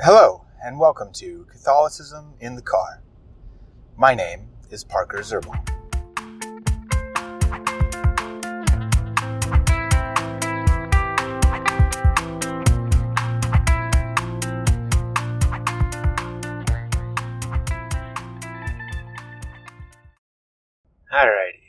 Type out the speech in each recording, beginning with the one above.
Hello, and welcome to Catholicism in the Car. My name is Parker Zurbuch. Alrighty.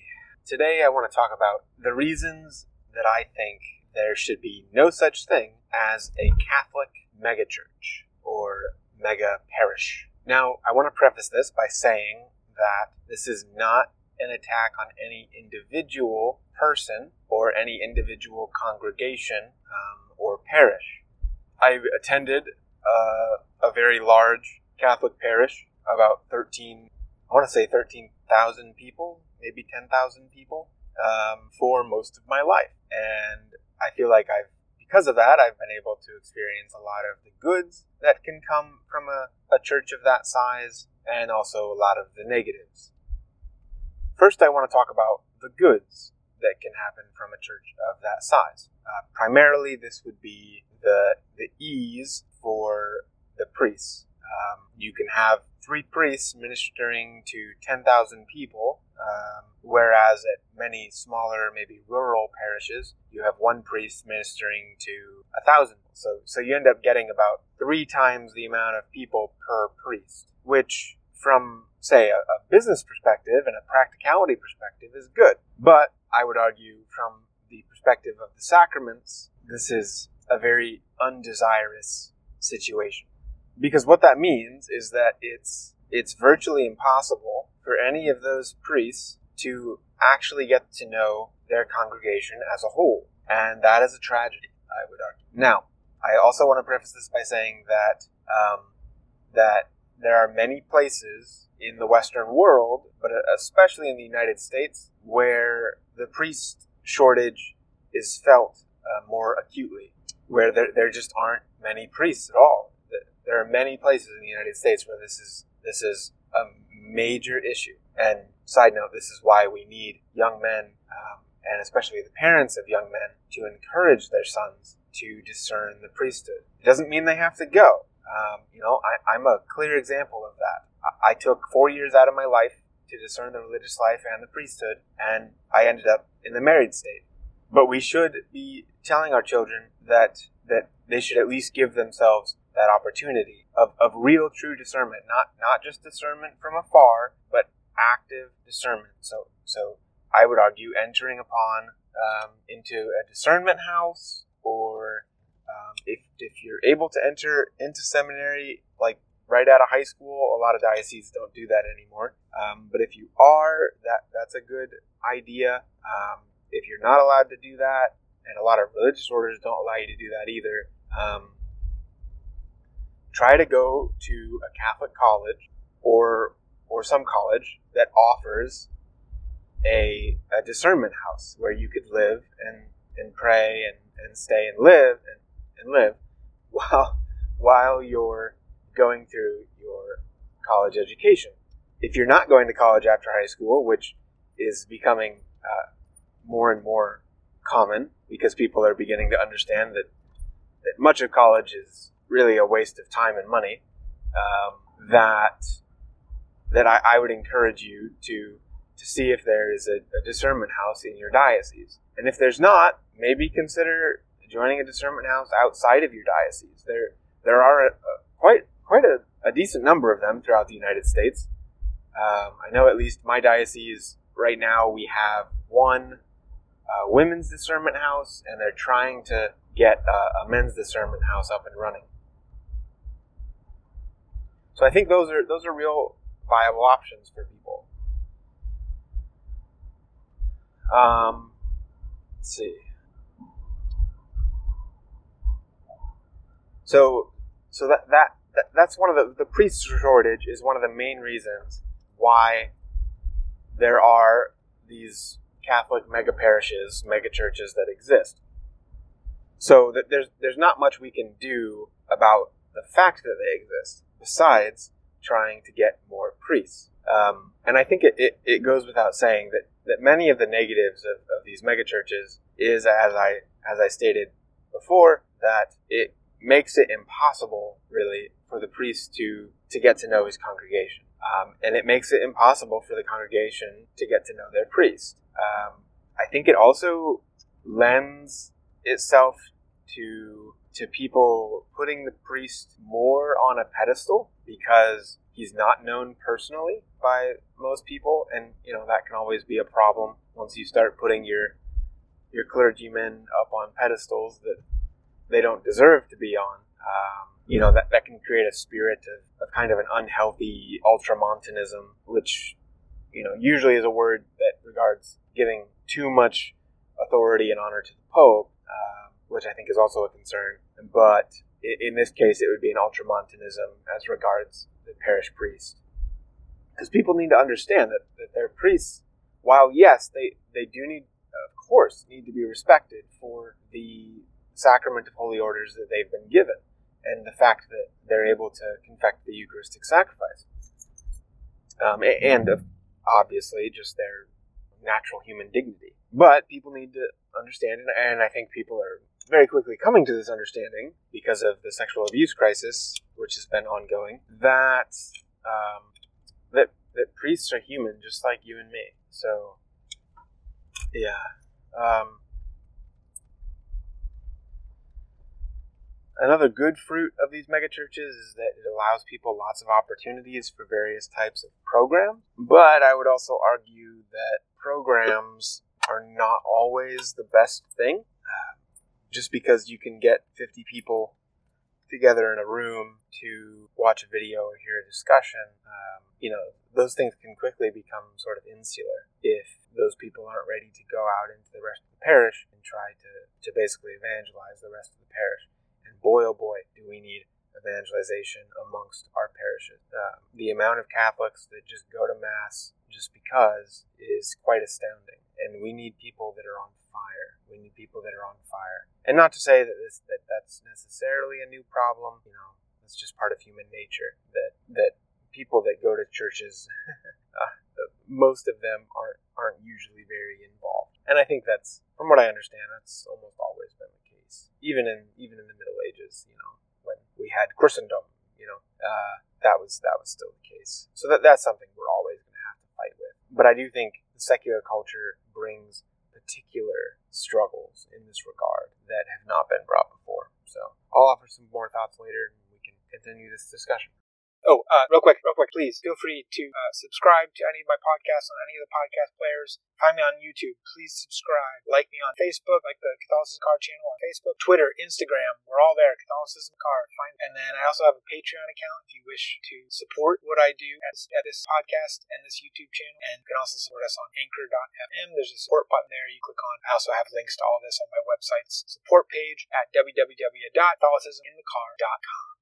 Today I want to talk about the reasons that I think there should be no such thing as a Catholic megachurch or mega parish. Now, I want to preface this by saying that this is not an attack on any individual person or any individual congregation um, or parish. I attended uh, a very large Catholic parish, about 13, I want to say 13,000 people, maybe 10,000 people, um, for most of my life. And I feel like I've because of that, I've been able to experience a lot of the goods that can come from a, a church of that size and also a lot of the negatives. First, I want to talk about the goods that can happen from a church of that size. Uh, primarily, this would be the, the ease for the priests. Um, you can have three priests ministering to 10,000 people, um, whereas at many smaller, maybe rural parishes, you have one priest ministering to a thousand. So, so you end up getting about three times the amount of people per priest, which from say a, a business perspective and a practicality perspective is good. But I would argue from the perspective of the sacraments, this is a very undesirous situation. Because what that means is that it's it's virtually impossible for any of those priests to actually get to know their congregation as a whole. And that is a tragedy, I would argue. Now, I also want to preface this by saying that um, that there are many places in the Western world, but especially in the United States, where the priest shortage is felt uh, more acutely, where there, there just aren't many priests at all there are many places in the United States where this is this is a major issue. And side note, this is why we need young men, um, and especially the parents of young men, to encourage their sons to discern the priesthood. It doesn't mean they have to go. Um, you know, I, am a clear example of that. I, I took four years out of my life to discern the religious life and the priesthood, and I ended up in the married state. But we should be telling our children that that they should at least give themselves that opportunity of, of real true discernment, not not just discernment from afar, but active discernment. So so I would argue entering upon um, into a discernment house, or um, if if you're able to enter into seminary like right out of high school, a lot of dioceses don't do that anymore. Um, but if you are, that that's a good idea. Um, if you're not allowed to do that, and a lot of religious orders don't allow you to do that either. Um, try to go to a Catholic college or or some college that offers a, a discernment house where you could live and, and pray and, and stay and live and, and live while while you're going through your college education. If you're not going to college after high school, which is becoming uh, more and more common because people are beginning to understand that that much of college is really a waste of time and money. Um, that that I, I, would encourage you to to see if there is a, a, discernment house in your diocese, and if there's not, maybe consider joining a discernment house outside of your diocese. There there are a, a, quite quite a, a, decent number of them throughout the United States. Um, I know at least my diocese right now we have one uh, women's discernment house, and they're trying to get uh, a men's discernment house up and running. So I think those are those are real viable options for people. Um, let's see. So, so that, that, that that's one of the the priest shortage is one of the main reasons why there are these Catholic mega parishes, mega churches that exist. So that there's there's not much we can do about the fact that they exist besides trying to get more priests. Um, and I think it, it, it, goes without saying that, that many of the negatives of, of these megachurches is, as I, as I stated before, that it makes it impossible, really, for the priest to to get to know his congregation, um, and it makes it impossible for the congregation to get to know their priest. Um, I think it also lends itself to to people putting the priest more on a pedestal because he's not known personally by most people, and you know that can always be a problem once you start putting your your clergymen up on pedestals that they don't deserve to be on. Um, you know that that can create a spirit of, of kind of an unhealthy ultramontanism, which you know usually is a word that regards giving too much authority and honor to the Pope, uh, which I think is also a concern. But in this case, it would be an ultramontanism as regards the parish priest. Because people need to understand that, that their priests, while yes, they, they do need, of course, need to be respected for the sacrament of holy orders that they've been given and the fact that they're able to confect the Eucharistic sacrifice. Um, and obviously, just their natural human dignity. But people need to understand, and I think people are very quickly coming to this understanding because of the sexual abuse crisis, which has been ongoing, that um, that that priests are human, just like you and me. So, yeah. Um, another good fruit of these megachurches is that it allows people lots of opportunities for various types of programs. But I would also argue that programs are not always the best thing just because you can get 50 people together in a room to watch a video or hear a discussion, um, you know, those things can quickly become sort of insular if those people aren't ready to go out into the rest of the parish and try to, to basically evangelize the rest of the parish. And boy, oh boy, do we need evangelization amongst our parishes. Uh, the amount of Catholics that just go to Mass just because is quite astounding. And we need people that are on fire. We need people that are on fire. And not to say that this that that's necessarily a new problem. You know, it's just part of human nature that that people that go to churches, uh, most of them aren't aren't usually very involved. And I think that's, from what I understand, that's almost always been the case. Even in even in the Middle Ages, you know, when we had Christendom, you know, uh, that was that was still the case. So that that's something we're always going to have to fight with. But I do think the secular culture brings particular struggles in this regard that have not been brought before. So I'll offer some more thoughts later and we can continue this discussion. Oh, uh, real quick, real quick, please feel free to uh, subscribe to any of my podcasts on any of the podcast players. Find me on YouTube. Please subscribe. Like me on Facebook, like the Catholicism Card channel on Facebook, Twitter, Instagram. We're all there. Catholicism Card. Find, then I also have a Patreon account if you wish to support what I do at this, at this podcast and this YouTube channel. And you can also support us on Anchor.fm. There's a support button there. You click on. I also have links to all this on my website's support page at www.catholicisminthecar.com.